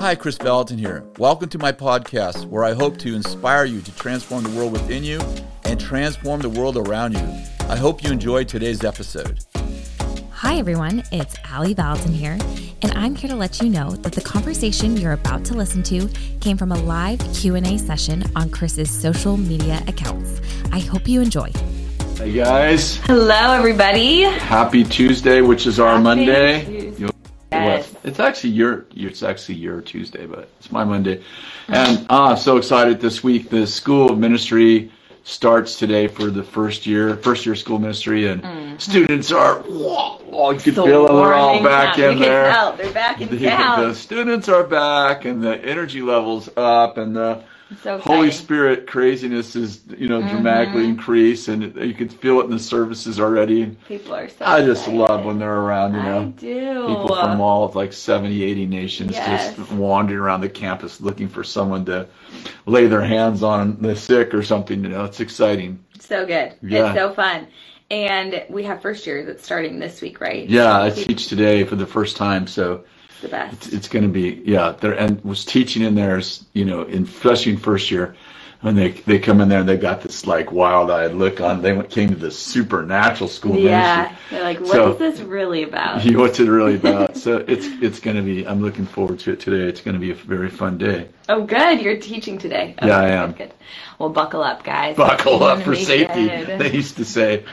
Hi, Kris Vallotton here. Welcome to my podcast where I hope to inspire you to transform the world within you and transform the world around you. I hope you enjoyed today's episode. Hi everyone, it's Alley Vallotton here, and I'm here to let you know that the conversation you're about to listen to came from a live Q&A session on Kris's social media accounts. I hope you enjoy. Hey guys. Hello everybody. Happy Tuesday, which is our Happy Monday. It's actually your it's actually your Tuesday, but it's my Monday. And ah, so excited this week. The School of Ministry starts today for the first year, first year school ministry, and students are oh, you can feel them they're all back in there. Tell. They're back in the, town. the students are back and the energy levels up and the so Holy. Spirit craziness is you know dramatically mm-hmm. increased and you can feel it in the services already. People are so. I just excited. love when they're around, you know, I do. People from all of like 70, 80 nations Yes. just wandering around the campus looking for someone to lay their hands on the sick or something, you know. It's exciting. So good. Yeah. It's so fun. And we have first year that's starting this week, right? Yeah, I teach today for the first time, so the best. it's going to be yeah there and was teaching in there you know in in first year when they they come in there and they got this like wild-eyed look on they went, came to this supernatural school Yeah. ministry They're like, what is So- this really about? You- what's it really about so it's it's going to be i'm looking forward to it today it's going to be a very fun day Oh, good. You're teaching today. Yeah, I am. Good, good. Well, buckle up, guys. buckle up for safety good. they used to say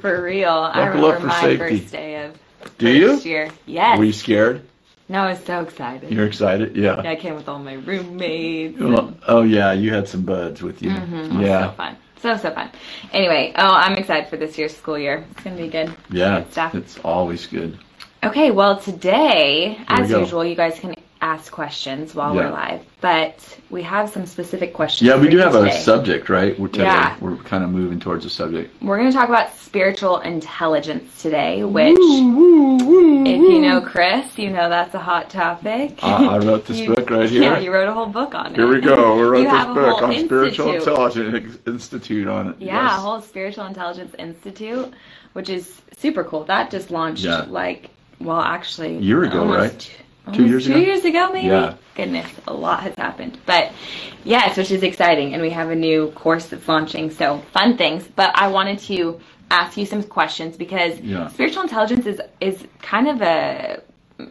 For real. I Buckle up remember for my safety. first day of do you year. Yes. were you scared no, I was so excited. you're excited yeah I came with all my roommates. Well, oh yeah you had some buds with you was yeah So fun. So, so fun. Anyway, oh, I'm excited for this year's school year. It's going to be good. yeah Good stuff. it's always good Okay, well, today, we as go. usual, you guys can ask questions while Yeah. we're live, but we have some specific questions. Yeah, we do have a subject, right? We're today. Yeah. We're kind of moving towards a subject. We're going to talk about spiritual intelligence today, which, if you know Kris, you know that's a hot topic. I, I wrote this You- book right here. Yeah, you wrote a whole book on it. here we go. We wrote this a book on Spiritual. Intelligence Institute on it. Yeah, Yes. a whole Spiritual Intelligence Institute, which is super cool. That just launched Yeah. like, well, actually, A year ago, right? Two years two ago? years ago, maybe. Yeah. Goodness, a lot has happened. But yes, which is exciting, and we have a new course that's launching. So fun things. But I wanted to ask you some questions because Yeah. spiritual intelligence is is kind of a,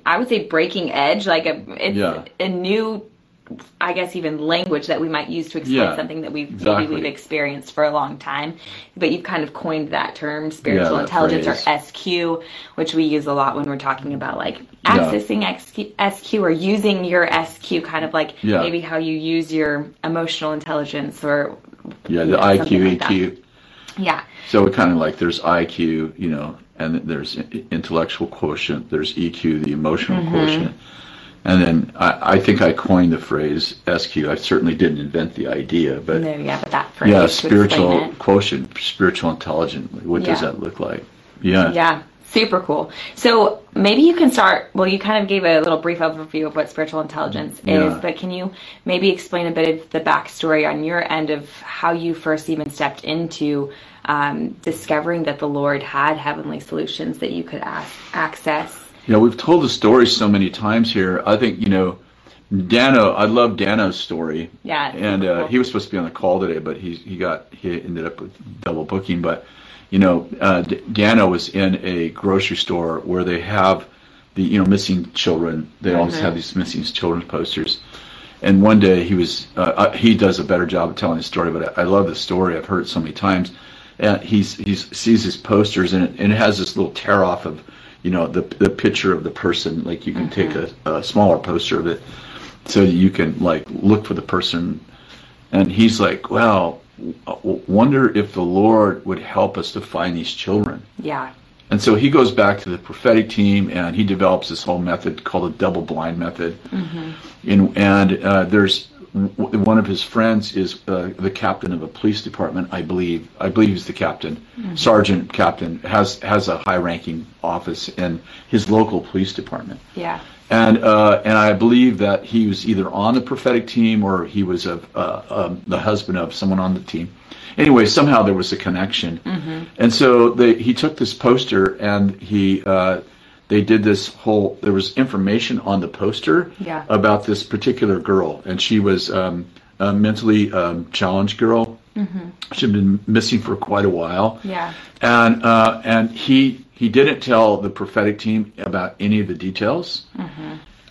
I would say, breaking edge. Like a, it's Yeah. a new. I guess even language that we might use to explain Yeah, something that we've exactly. maybe we've experienced for a long time, but you've kind of coined that term, spiritual that intelligence phrase. or SQ, which we use a lot when we're talking about like accessing XQ, SQ or using your SQ, kind of like Yeah. maybe how you use your emotional intelligence or Yeah, the IQ, like that. EQ. yeah, So it kind of like there's IQ, you know, and there's intellectual quotient. There's EQ, the emotional Mm-hmm. quotient. And then I, I think I coined the phrase SQ. I certainly didn't invent the idea, but no, yeah, but that phrase yeah, spiritual quotient, spiritual intelligence. What does that look like? Yeah. Yeah, super cool. So maybe you can start. Well, you kind of gave a little brief overview of what spiritual intelligence Yeah. is, but can you maybe explain a bit of the backstory on your end of how you first even stepped into um, discovering that the Lord had heavenly solutions that you could ask, access? Yeah, we've told the story so many times here. I think, you know, Dano, I love Dano's story. Yeah, And uh, he was supposed to be on the call today, but he, he got, he ended up with double booking. But, you know, uh, D- Dano was in a grocery store where they have the, you know, missing children. They always Mm-hmm. have these missing children posters. And one day he was, uh, uh, he does a better job of telling the story, but I, I love the story. I've heard it so many times. And he's, he's sees his posters and it, and it has this little tear off of, you know, the, the picture of the person. Like you can take a, a smaller poster of it so you can like look for the person. And he's like, well, w- wonder if the Lord would help us to find these children. Yeah, And so he goes back to the prophetic team and he develops this whole method called the double blind method. In, and uh, there's one of his friends is uh, the captain of a police department, I believe. I believe he's the captain, sergeant captain, has has a high-ranking office in his local police department. yeah, And uh, and I believe that he was either on the prophetic team or he was a, uh, um, the husband of someone on the team. Anyway, somehow there was a connection. And so they, he took this poster and he uh, they did this whole. There was information on the poster Yeah. about this particular girl, and she was um, a mentally um, challenged girl. She'd been missing for quite a while. Yeah. and uh, and he he didn't tell the prophetic team about any of the details,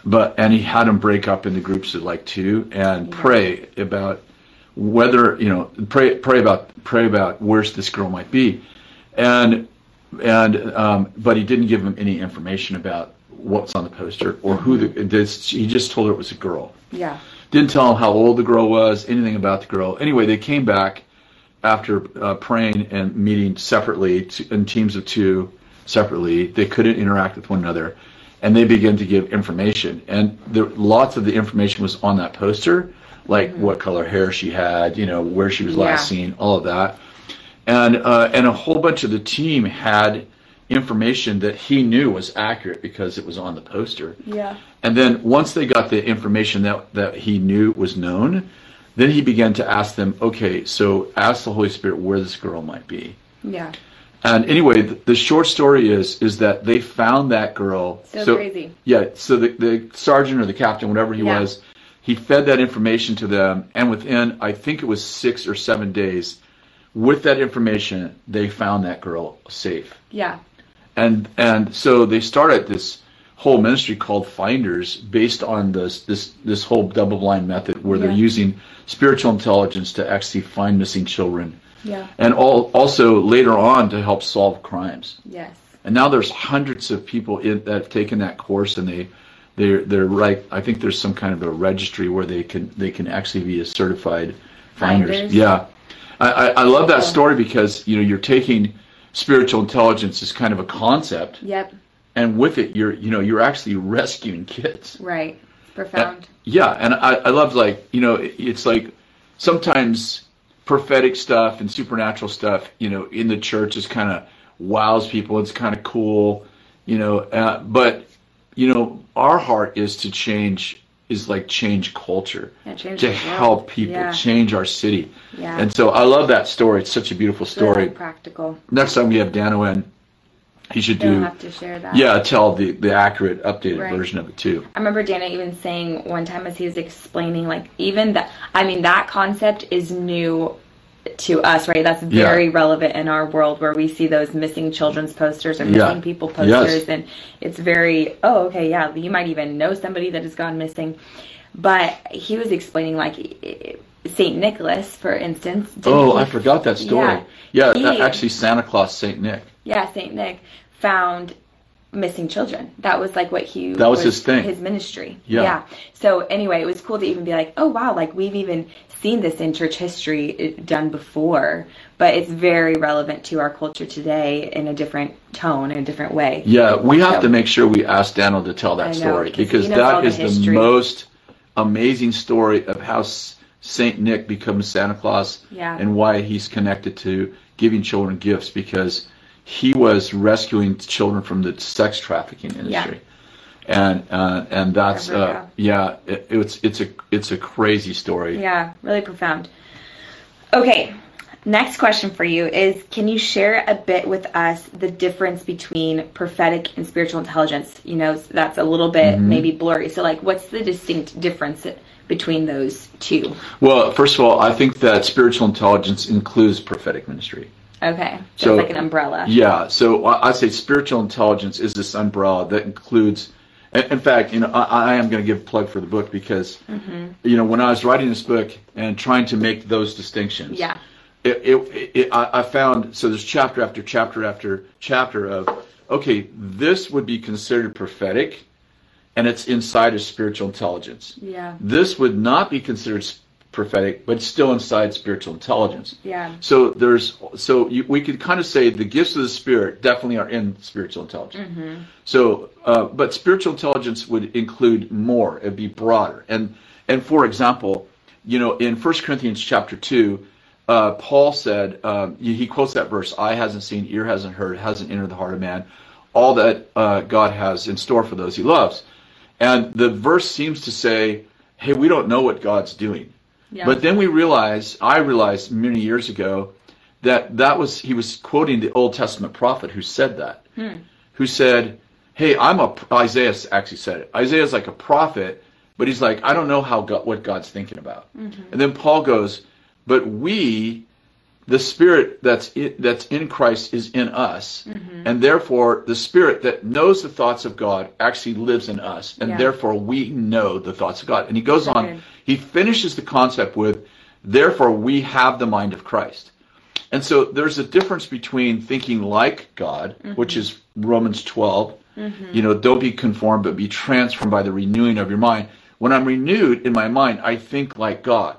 but and he had them break up into groups of like two and pray about whether you know pray pray about pray about where this girl might be, and and um, but he didn't give him any information about what's on the poster or who the this he just told her it was a girl Yeah. didn't tell him how old the girl was, anything about the girl. Anyway, they came back after uh, praying and meeting separately t- in teams of two separately. They couldn't interact with one another, and they began to give information. And there, lots of the information was on that poster, like what color hair she had, you know, where she was last Yeah. seen, all of that. And uh, and a whole bunch of the team had information that he knew was accurate because it was on the poster. Yeah. And then once they got the information that, that he knew was known, then he began to ask them, okay, so ask the Holy Spirit where this girl might be. Yeah. And anyway, the, the short story is is that they found that girl. So crazy. Yeah. So the, the sergeant or the captain, whatever he Yeah. was, he fed that information to them, and within I think it was six or seven days, with that information, they found that girl safe Yeah. and and so they started this whole ministry called Finders, based on this this this whole double blind method, where they're using spiritual intelligence to actually find missing children, Yeah. and all also later on to help solve crimes. Yes. And now there's hundreds of people in, that have taken that course, and they they're they're right. I think there's some kind of a registry where they can they can actually be a certified finders. Finders. Yeah, I, I, I love that story because you know you're taking spiritual intelligence as kind of a concept Yep. and with it you're you know you're actually rescuing kids Right. Profound. yeah and i, I love like you know it- it's like sometimes prophetic stuff and supernatural stuff you know in the church is kind of wows people it's kind of cool you know uh, but you know our heart is to change is like change culture Yeah, change to help people Yeah. change our city Yeah. and so i love that story it's such a beautiful Really story practical. next time we have dano in he should You'll do have to share that. yeah, tell the the accurate, updated Right. version of it too. I remember Dano even saying one time as he was explaining, like, even that, I mean, that concept is new to us, right? That's Yeah. very relevant in our world where we see those missing children's posters or Yeah. missing people Yes. posters. And it's very, oh, okay, yeah, you might even know somebody that has gone missing. But he was explaining, like, St. Nicholas, for instance. Oh, he- I forgot that story. Yeah. Yeah, He- actually, Santa Claus, Saint Nick. yeah, Saint Nick found missing children. That was like what he That was his thing. his ministry. Yeah. So anyway, it was cool to even be like, oh wow, like we've even seen this in church history uh, done before, but it's very relevant to our culture today in a different tone, in a different way. Yeah, we have So- to make sure we ask Daniel to tell that know, story because because he knows all that the is the most amazing story of how Saint Nick becomes Santa Claus Yeah. and why he's connected to giving children gifts because he was rescuing children from the sex trafficking industry. And uh, and that's uh, yeah it, it's it's a it's a crazy story. Yeah, really profound. Okay, next question for you is Can you share a bit with us the difference between prophetic and spiritual intelligence? You know, that's a little bit Mm-hmm. maybe blurry. So, like, what's the distinct difference between those two? Well, first of all, I think that spiritual intelligence includes prophetic ministry. Okay, so, So- like an umbrella. Yeah, so I I say spiritual intelligence is this umbrella that includes. In fact, you know, I, I am going to give a plug for the book because, Mm-hmm. you know, when I was writing this book and trying to make those distinctions, Yeah. it, it, it, I I found so there's chapter after chapter after chapter of okay, this would be considered prophetic, and it's inside of spiritual intelligence. Yeah. This would not be considered prophetic, but still inside spiritual intelligence. Yeah. So there's so you, we could kind of say the gifts of the spirit definitely are in spiritual intelligence. So, uh, but spiritual intelligence would include more. It'd be broader. And and for example, you know, in 1 Corinthians chapter two, uh, Paul said um, he he quotes that verse: "Eye hasn't seen, ear hasn't heard, hasn't entered the heart of man, all that uh, God has in store for those He loves." And the verse seems to say, "Hey, we don't know what God's doing." Yeah. But then we realized, I realized many years ago, that that was he was quoting the Old Testament prophet who said that, hmm. who said, hey, I'm a Isaiah actually said it. Isaiah's like a prophet, but he's like, I don't know how God, what God's thinking about. Mm-hmm. And then Paul goes, but we, the Spirit that's in, that's in Christ is in us, mm-hmm. and therefore the Spirit that knows the thoughts of God actually lives in us, and Yeah. therefore we know the thoughts of God. And he goes on, he finishes the concept with, therefore we have the mind of Christ. And so there's a difference between thinking like God, mm-hmm. which is Romans 12. Mm-hmm. You know, don't be conformed, but be transformed by the renewing of your mind. When I'm renewed in my mind, I think like God.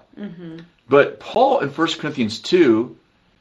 But Paul in 1 Corinthians 2,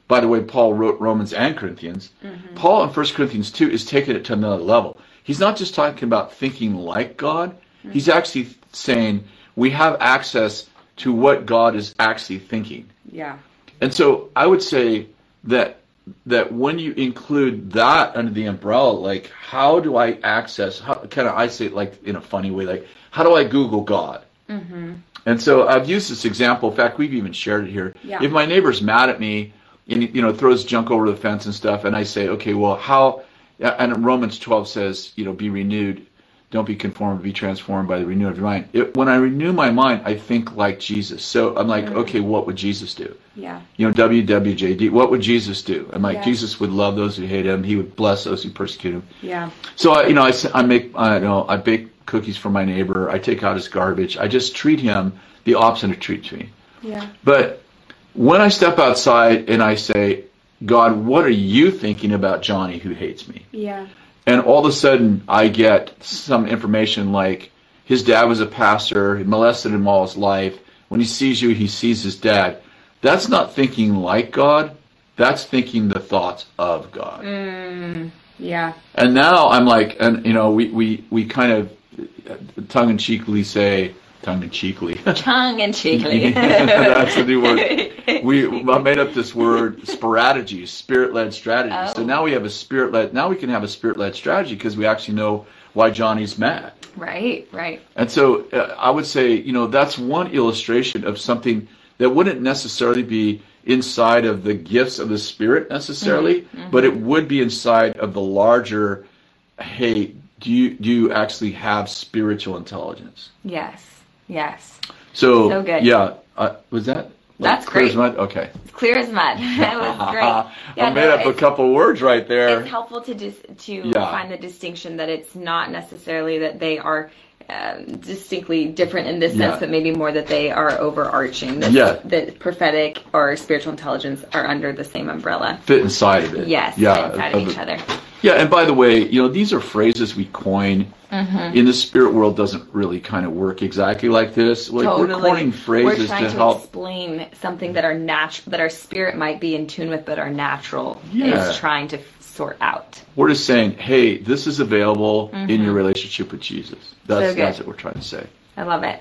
by the way, Paul wrote Romans and Corinthians. Paul in 1 Corinthians 2 is taking it to another level. He's not just talking about thinking like God, he's actually saying we have access to what God is actually thinking. Yeah. And so I would say that that when you include that under the umbrella, like how do I access? How kind of I say it like in a funny way, like how do I Google God? Mm-hmm. And so I've used this example. In fact, we've even shared it here. Yeah. If my neighbor's mad at me and you know throws junk over the fence and stuff, and I say, okay, well, how? And Romans 12 says, you know, be renewed, don't be conformed, be transformed by the renewal of your mind. It, when I renew my mind, I think like Jesus. So I'm like, Mm-hmm. okay, what would Jesus do? Yeah. You know, WWJD. What would Jesus do? I'm like, Yeah. Jesus would love those who hate him. He would bless those who persecute him. Yeah. So I, you know, I, I make, I know, I bake cookies for my neighbor. I take out his garbage. I just treat him the opposite of treats me. Yeah. But when I step outside and I say, God, what are you thinking about Johnny who hates me? Yeah. And all of a sudden I get some information like his dad was a pastor, he molested him all his life. When he sees you, he sees his dad. That's not thinking like God. That's thinking the thoughts of God. Mm, yeah. And now I'm like, and you know, we, we, we kind of tongue in cheekily say, tongue in cheekly. Tongue and cheekily. That's the new word. We I made up this word, strategy, spirit-led strategy. So Oh. now we have a spirit-led. Now we can have a spirit-led strategy because we actually know why Johnny's mad. right. Right. And so uh, I would say, you know, that's one illustration of something that wouldn't necessarily be inside of the gifts of the Spirit necessarily, Mm-hmm. but it would be inside of the larger. Hey, do you do you actually have spiritual intelligence? Yes. Yes. So, So good. yeah, uh, was that? That's clear as great. mud? Okay. Clear as mud. that was great. I made no, up a couple words right there. it's helpful to dis- to Yeah. find the distinction that it's not necessarily that they are um, distinctly different in this Yeah. sense, but maybe more that they are overarching. That, Yeah. that prophetic or spiritual intelligence are under the same umbrella. Fit inside of it. Yes, Yeah. inside of of each it. other. Yeah, and by the way, you know, these are phrases we coin. Mm-hmm. In the spirit world, doesn't really kind of work exactly like this. Like we're coining phrases We're trying to to, help. explain something that our natural, that our spirit might be in tune with, but our natural Yeah. is trying to sort out. We're just saying, hey, this is available in your relationship with Jesus. That's Mm-hmm. So that's what we're trying to say. I love it.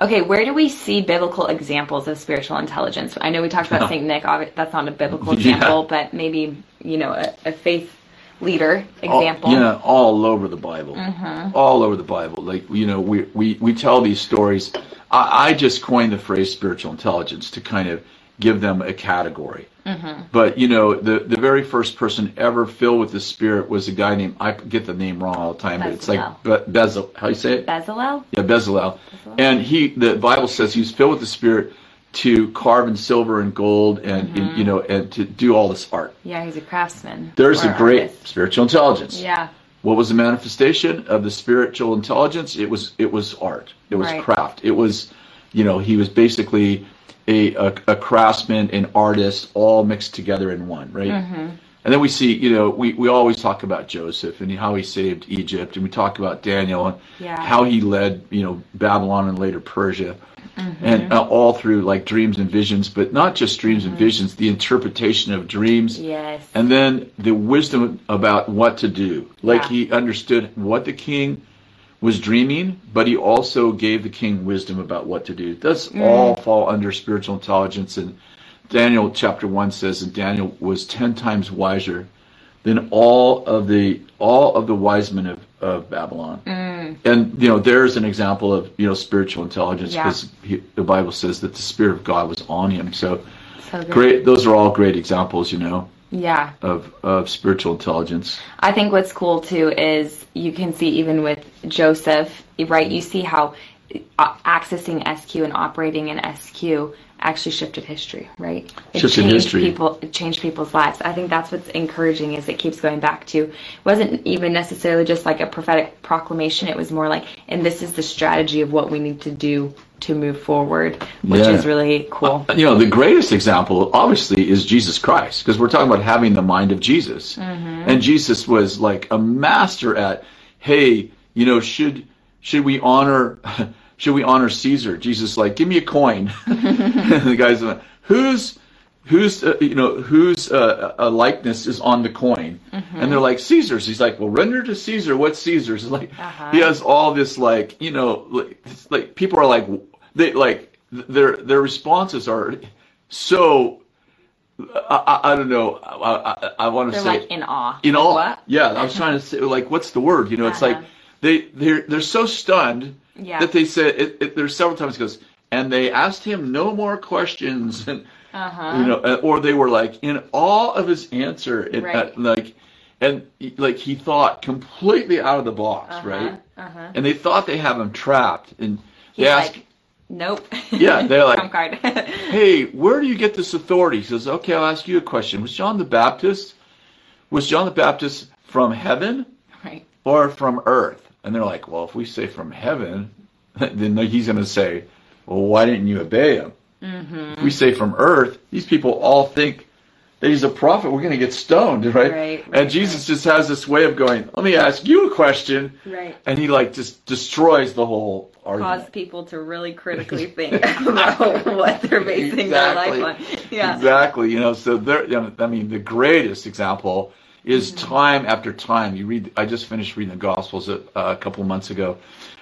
Okay, where do we see biblical examples of spiritual intelligence? I know we talked about Saint Nick. That's not a biblical Yeah. example, but maybe you know a, a faith leader All- example. yeah, all over the Bible. Mm-hmm. All over the Bible. Like, you know, we, we, we tell these stories. I, I just coined the phrase spiritual intelligence to kind of give them a category. Mm-hmm. But, you know, the, the very first person ever filled with the Spirit was a guy named, I get the name wrong all the time, but it's like Be- Bezalel. How you say it? Bezalel. Yeah, Bezalel. And he, the Bible says he was filled with the Spirit to carve in silver and gold and, Mm-hmm. you know, and to do all this art. Yeah, he's a craftsman. There's a great artist. spiritual intelligence. Yeah. What was the manifestation of the spiritual intelligence? It was it was art. It was Right. craft. It was, you know, he was basically a, a, a craftsman, an artist, all mixed together in one, right? Mm-hmm. And then we see, you know, we, we always talk about Joseph and how he saved Egypt, and we talk about Daniel and Yeah. how he led, you know, Babylon and later Persia, Mm-hmm. and uh, all through like dreams and visions, but not just dreams and visions, the interpretation of dreams, Yes. and then the wisdom about what to do. Like Yeah. he understood what the king was dreaming, but he also gave the king wisdom about what to do. That's Mm. all fall under spiritual intelligence. And Daniel chapter one says that Daniel was ten times wiser than all of the all of the wise men of, of Babylon. And you know, there's an example of you know spiritual intelligence Yeah. because the Bible says that the Spirit of God was on him. So So great those are all great examples you know Yeah. of of spiritual intelligence. I think what's cool too is you can see even with Joseph, right? You see how uh, accessing SQ and operating in SQ actually shifted history, right? It Shifted changed history. People, it changed people's lives. I think that's what's encouraging is it keeps going back to wasn't even necessarily just like a prophetic proclamation. It was more like, and this is the strategy of what we need to do to move forward, which Yeah. is really cool. You know, the greatest example, obviously, is Jesus Christ, because we're talking about having the mind of Jesus. And Jesus was like a master at, hey, you know, should should we honor should we honor Caesar? Jesus, like, give me a coin. and the guy's like, who's who's uh, you know whose uh, uh, likeness is on the coin? And they're like Caesar's. He's like, well, render to Caesar what's Caesar's. It's like Uh-huh. he has all this like you know like, like people are like they like their their responses are so I, I, I don't know I, I, I want to say like in awe. know Like, what? yeah I was trying to say like what's the word you know it's like Uh-huh. they they're they're so stunned Yeah. that they said it, it, there's several times it goes and they asked him no more questions and Uh-huh. you know uh, or they were like in awe of his answer it, Right. uh, like and he- like he thought completely out of the box Uh-huh. right Uh-huh. and they thought they have him trapped and they ask, like, nope. Yeah, they're like- hey, where do you get this authority? He says, okay, I'll ask you a question. Was John the Baptist, was John the Baptist from heaven right. or from earth? And they're like, well, if we say from heaven, then he's going to say, well, why didn't you obey him? Mm-hmm. If we say from earth, these people all think that he's a prophet. We're going to get stoned, right? Right, and right, Jesus just has this way of going, let me ask you a question. Right. And he like just destroys the whole argument. Cause people to really critically think about what they're basing their life on. Yeah. Exactly. You know, so there. You know, I mean, the greatest example is Mm-hmm. time after time. You read. I just finished reading the Gospels a, a couple months ago,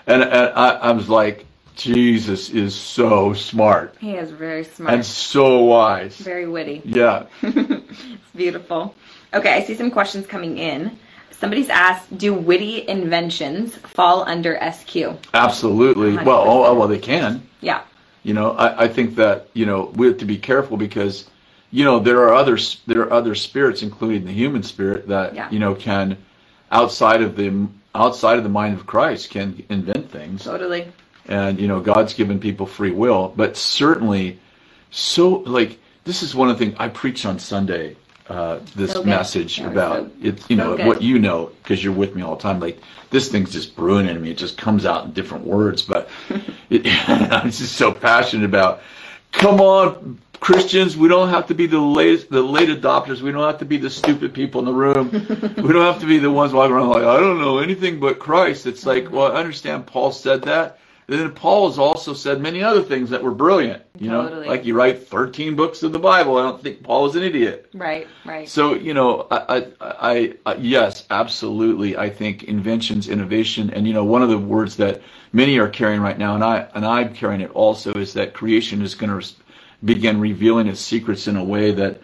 and, and I, I was like, Jesus is so smart He is very smart. and so wise. very witty. Yeah. It's beautiful. Okay, I see some questions coming in. Somebody's asked, do witty inventions fall under SQ? Absolutely. Well, oh, oh, well, they can. Yeah. You know, I, I think that you know we have to be careful because, you know, there are other there are other spirits, including the human spirit, that Yeah. you know can, outside of the outside of the mind of Christ, can invent things. Totally. And you know God's given people free will, but certainly, so like this is one of the things I preach on Sunday. Uh, this So message Yeah, about so- it, you know so what you know because you're with me all the time. Like this thing's just brewing in me. It just comes out in different words, but it, I'm just so passionate about. Come on, Christians, we don't have to be the late the late adopters. We don't have to be the stupid people in the room. we don't have to be the ones walking around like I don't know anything but Christ. It's like, well, I understand Paul said that. And then Paul has also said many other things that were brilliant. You know, like you write 13 books of the Bible. I don't think Paul is an idiot. Right, right. So you know, I, I, I, yes, absolutely. I think inventions, innovation, and you know, one of the words that many are carrying right now, and I, and I'm carrying it also, is that creation is going to begin revealing its secrets in a way that,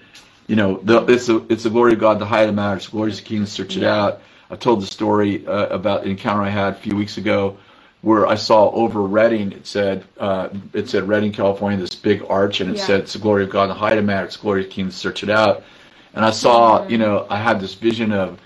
you know, the, it's a, it's the glory of God to hide the matter. It's the glory of the King to search it Yeah. out. I told the story uh, about an encounter I had a few weeks ago where I saw over Redding, it said, uh, it said Redding, California, this big arch, and it Yeah. said, it's the glory of God The height of matter. It's the glory of the King search it out. And I saw, you know, I had this vision of,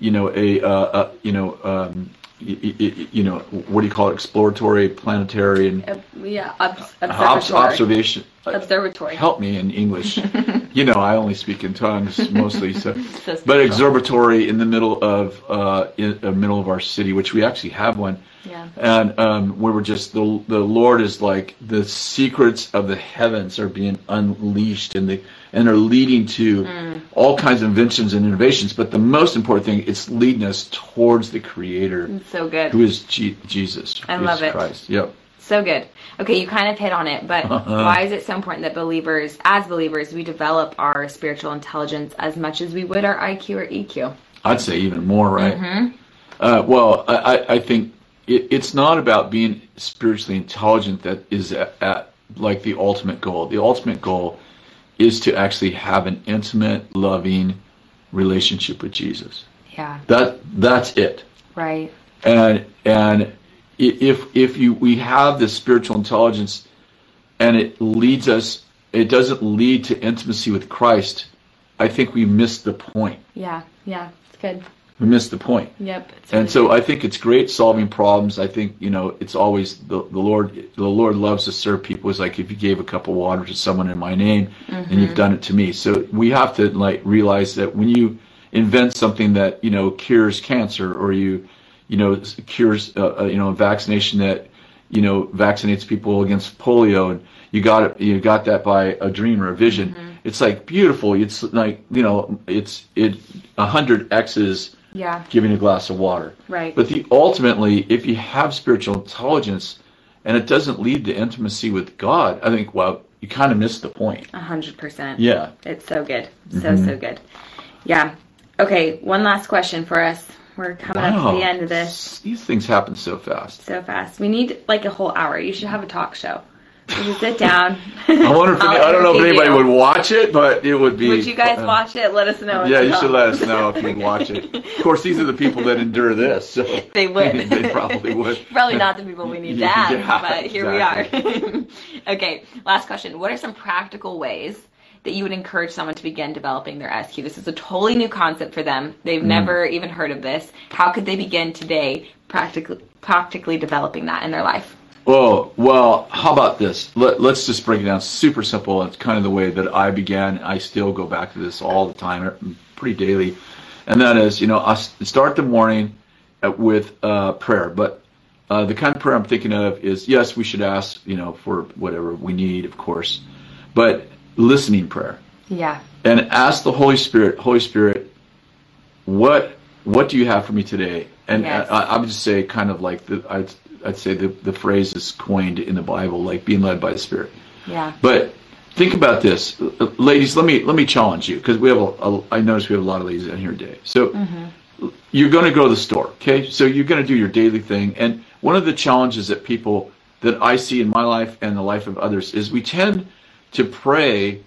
you know, a, uh, uh, you know, um, you know, what do you call it? Exploratory, planetary, and Uh, yeah, obs- obs- observatory. observation. Observatory. Help me in English. you know, I only speak in tongues mostly. So, but observatory in the middle of uh, in the middle of our city, which we actually have one. Yeah. And um, we were just the the Lord is like the secrets of the heavens are being unleashed and the and are leading to Mm. all kinds of inventions and innovations. But the most important thing, it's leading us towards the Creator, It's so good. who is G- Jesus. I Jesus love it. Christ. Yep. So good. Okay, you kind of hit on it, but Uh-huh. why is it so important that believers, as believers, we develop our spiritual intelligence as much as we would our IQ or EQ? I'd say even more, right? Mm-hmm. Uh, well, I, I- I think it, it's not about being spiritually intelligent that is at, at like the ultimate goal. The ultimate goal is to actually have an intimate, loving relationship with Jesus. Yeah. That that's it. Right. And and if if you we have this spiritual intelligence and it leads us it doesn't lead to intimacy with Christ I think we missed the point. Yeah, yeah, it's good. We missed the point. Yep. And so. I think it's great solving problems. I think you know it's always the, the Lord. The Lord loves to serve people. It's like if you gave a cup of water to someone in my name, and Mm-hmm. you've done it to me. So we have to like realize that when you invent something that you know cures cancer, or you you know cures uh, uh, you know a vaccination that you know vaccinates people against polio, and you got it you got that by a dream or a vision. Mm-hmm. It's like beautiful. It's like you know it's it a hundred x's yeah, giving a glass of water. Right. But the ultimately, if you have spiritual intelligence and it doesn't lead to intimacy with God, I think well, you kind of missed the point. a hundred percent. Yeah. It's so good. So mm-hmm. so good. Yeah. Okay, one last question for us. We're coming up to the end of this These things happen so fast. so fast. We need like a whole hour. You should have a talk show. You sit down. I wonder if any, I don't know if anybody would watch it, but it would be. Would you guys uh, watch it? Let us know. Yeah, you should let us know if you'd watch it. Of course, these are the people that endure this, so They would. they probably would. Probably not the people we need to ask, Yeah, but here we are. okay, last question. What are some practical ways that you would encourage someone to begin developing their SQ? This is a totally new concept for them. They've Mm. never even heard of this. How could they begin today practically practically developing that in their life? Oh, well, how about this? Let, let's just break it down super simple. It's kind of the way that I began. I still go back to this all the time, pretty daily. And that is, you know, I start the morning uh, with uh, prayer. But uh, the kind of prayer I'm thinking of is, yes, we should ask, you know, for whatever we need, of course, but listening prayer. Yeah. And ask the Holy Spirit, Holy Spirit, what what do you have for me today? And Yes. I, I would just say, kind of like the, I'd, I'd say the, the phrase is coined in the Bible, like being led by the Spirit. Yeah. But think about this, ladies. Let me let me challenge you because we have a, a. I notice we have a lot of ladies in here today. So mm-hmm. you're going to go to the store, okay? So you're going to do your daily thing, and one of the challenges that people that I see in my life and the life of others is we tend to pray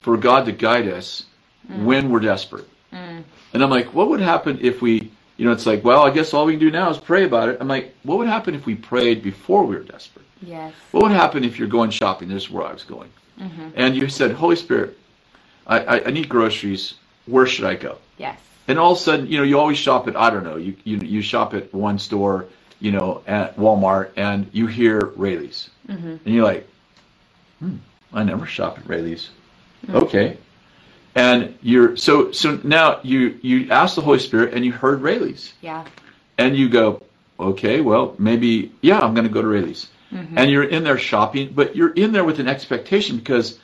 for God to guide us mm. when we're desperate. Mm. And I'm like, what would happen if we, you know, it's like, well, I guess all we can do now is pray about it. I'm like, what would happen if we prayed before we were desperate? Yes. What would happen if you're going shopping? This is where I was going. Mm-hmm. And you said, Holy Spirit, I, I, I need groceries. Where should I go? Yes. And all of a sudden, you know, you always shop at, I don't know, you, you, you shop at one store, you know, at Walmart, and you hear Raley's. Mm-hmm. And you're like, hmm, I never shop at Raley's. Mm-hmm. Okay. And you're, so, so now you, you ask the Holy Spirit and you heard Raley's Yeah. and you go, okay, well, maybe, yeah, I'm going to go to Raley's. Mm-hmm. And you're in there shopping, but you're in there with an expectation because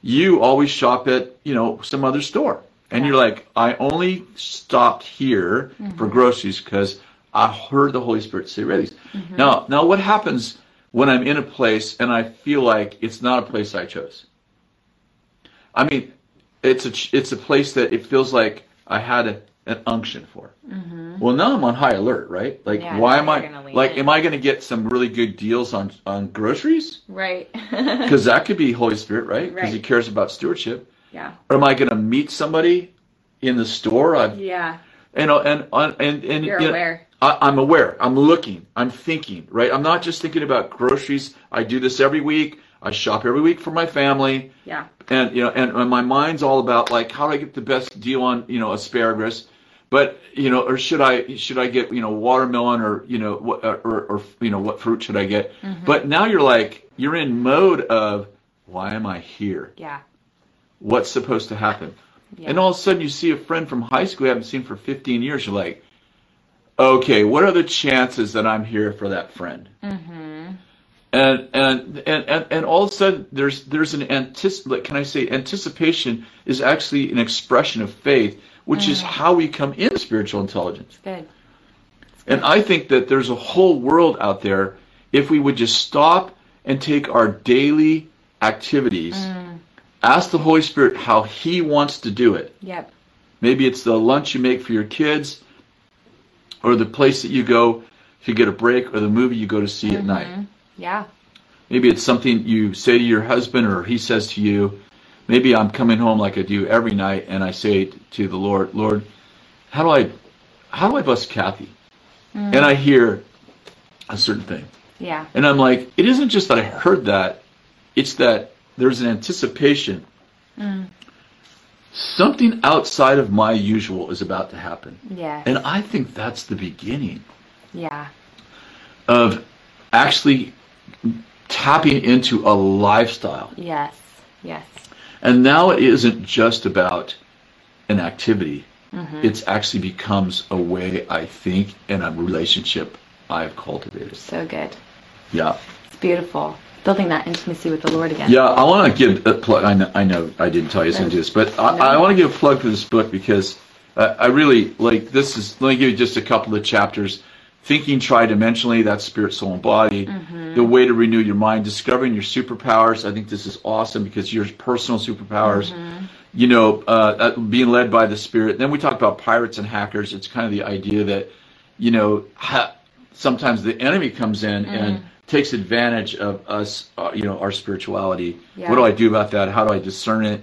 you always shop at, you know, some other store. And you're like, I only stopped here mm-hmm. for groceries because I heard the Holy Spirit say Raley's. Mm-hmm. Now, now what happens when I'm in a place and I feel like it's not a place I chose? I mean, it's a it's a place that it feels like I had a, an unction for. Mm-hmm. Well, now I'm on high alert, right? Like, Yeah, why am I like? in. Am I going to get some really good deals on on groceries? Right. Because that could be Holy Spirit, right? Because He cares about stewardship. yeah. Or am I going to meet somebody in the store? I've, Yeah. you know, and and and, and You're you know, aware. I, I'm aware. I'm looking. I'm thinking. Right. I'm not just thinking about groceries. I do this every week. I shop every week for my family. Yeah. and you know and, and my mind's all about like how do i get the best deal on you know asparagus? But you know or should i should i get you know watermelon or you know what or, or you know what fruit should i get? Mm-hmm. But now you're like you're in mode of why am i here? Yeah. what's supposed to happen? Yeah. and all of a sudden you see a friend from high school you haven't seen for 15 years. You're like okay what are the chances that i'm here for that friend? And and and and, and all of a sudden there's there's an anticip can I say anticipation is actually an expression of faith, which is how we come into spiritual intelligence. Good. And I think that there's a whole world out there if we would just stop and take our daily activities, ask the Holy Spirit how He wants to do it. Yep. Maybe it's the lunch you make for your kids, or the place that you go to get a break, or the movie you go to see at night. Yeah. Maybe it's something you say to your husband or he says to you. Maybe I'm coming home like I do every night and I say to the Lord, Lord, how do I how do I bless Kathy? Mm. And I hear a certain thing. Yeah. And I'm like, it isn't just that I heard that, it's that there's an anticipation mm. something outside of my usual is about to happen. Yeah. And I think that's the beginning yeah. of actually tapping into a lifestyle. Yes. Yes. And now it isn't just about an activity. It's actually becomes a way I think and a relationship I've cultivated. So good. Yeah. It's beautiful. Building that intimacy with the Lord again. Yeah, I want to give a plug. I know, I know I didn't tell you to do this, but I, I want to give a plug to this book because uh, I really like this. Is let me give you just a couple of chapters. Thinking tridimensionally, that's spirit, soul, and body. The way to renew your mind, discovering your superpowers. I think this is awesome because your personal superpowers. You know, uh, uh, being led by the spirit. Then we talk about pirates and hackers. It's kind of the idea that, you know, ha- sometimes the enemy comes in and takes advantage of us, uh, you know, our spirituality. Yeah. What do I do about that? How do I discern it?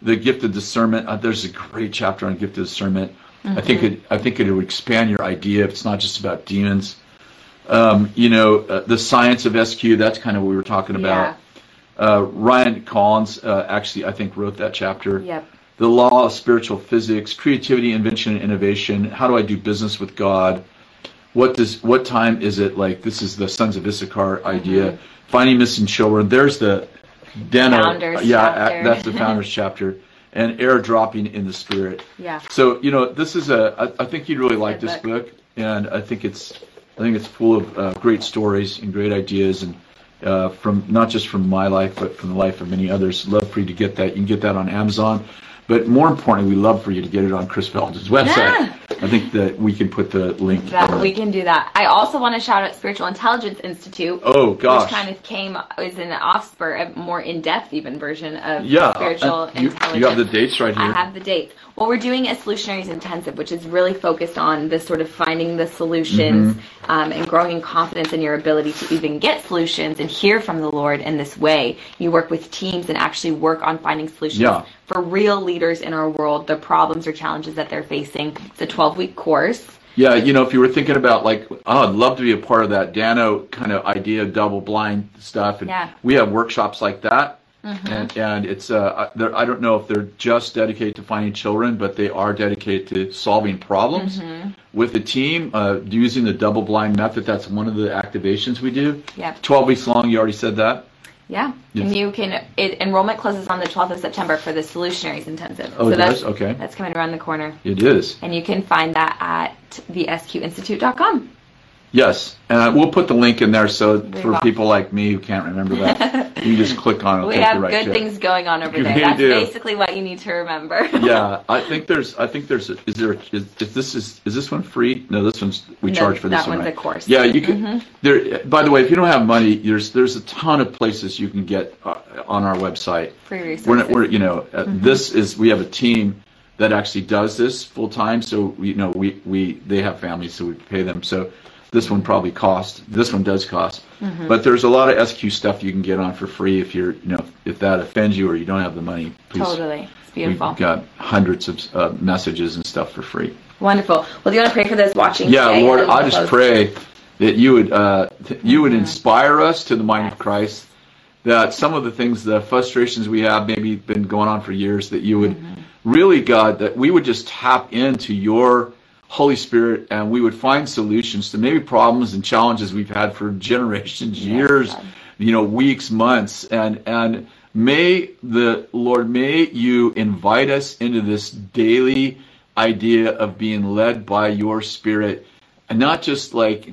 The gift of discernment. Uh, there's a great chapter on gift of discernment. I think it. I think it would expand your idea. If it's not just about demons. Um, you know, uh, the science of SQ. That's kind of what we were talking about. Uh, Ryan Collins uh, actually, I think, wrote that chapter. Yep. The law of spiritual physics, creativity, invention, and innovation. How do I do business with God? What does what time is it? Like this is the Sons of Issachar idea. Finding missing children. There's the. Founders yeah, chapter. that's the founders chapter. And airdropping in the spirit. Yeah. So you know, this is a. I, I think you'd really like this book. book, and I think it's. I think it's full of uh, great stories and great ideas, and uh, from not just from my life, but from the life of many others. Love for you to get that. You can get that on Amazon, but more importantly, we love for you to get it on Kris Vallotton's website. Yeah. I think that we can put the link. That we can do that. I also want to shout out Spiritual Intelligence Institute. Oh, gosh. Which kind of came is an offspur, a more in-depth even version of yeah, spiritual uh, you, intelligence. you have the dates right here. I have the dates. Well, we're doing a solutionaries intensive, which is really focused on this sort of finding the solutions Mm-hmm. um, and growing in confidence in your ability to even get solutions and hear from the Lord in this way. You work with teams and actually work on finding solutions Yeah. for real leaders in our world, the problems or challenges that they're facing. It's a 12 week course. Yeah, you know, if you were thinking about like, oh, I'd love to be a part of that Dano kind of idea of double blind stuff, and Yeah. we have workshops like that, and and it's uh, I- don't know if they're just dedicated to finding children, but they are dedicated to solving problems with the team uh, using the double blind method. That's one of the activations we do. Yep. Twelve weeks long. You already said that. Yeah. Yes. And you can, it, enrollment closes on the 12th of September for the Solutionaries Intensive. Oh, it that's, does? Okay. That's coming around the corner. It is. And you can find that at thesqinstitute.com. Yes, and I, we'll put the link in there so Very for people like me who can't remember that, you just click on it. We have right good things going on over You there. That's do. basically what you need to remember. yeah, I think there's. I think there's. Is there? Is, is this is is this one free? No, this one's we No, charge for this that one. one's right? a course. Yeah, you can. There. By the way, if you don't have money, there's there's a ton of places you can get uh, on our website. Free resources. We're, we're you know uh, this is we have a team that actually does this full time. So you know we we they have families, so we pay them. So this one probably costs. This one does cost. But there's a lot of SQ stuff you can get on for free if you're you know if that offends you or you don't have the money. Please Totally. It's beautiful. We've got hundreds of uh, messages and stuff for free. Wonderful. Well, do you want to pray for those watching Yeah, today? Lord, I just pray that you would uh, you Mm-hmm. would inspire us to the mind of Christ. That some of the things, the frustrations we have, maybe been going on for years, that you would Mm-hmm. really, God, that we would just tap into your Holy Spirit and we would find solutions to maybe problems and challenges we've had for generations, years, God. you know, weeks, months, and and may the Lord, may you invite us into this daily idea of being led by your Spirit, and not just like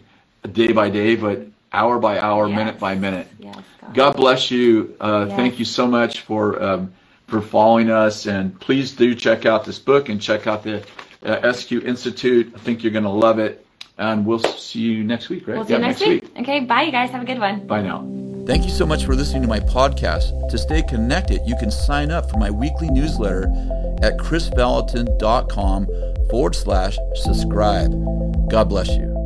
day by day, but hour by hour, Yes. minute by minute. Yes, God. God bless you. Uh, Yes. Thank you so much for um, for following us, and please do check out this book and check out the uh, SQ Institute. I think you're going to love it, and we'll see you next week, right? We'll see you Yeah, next, week. Okay, bye, you guys. Have a good one. Bye now. Thank you so much for listening to my podcast. To stay connected, you can sign up for my weekly newsletter at krisvallotton.com forward slash subscribe. God bless you.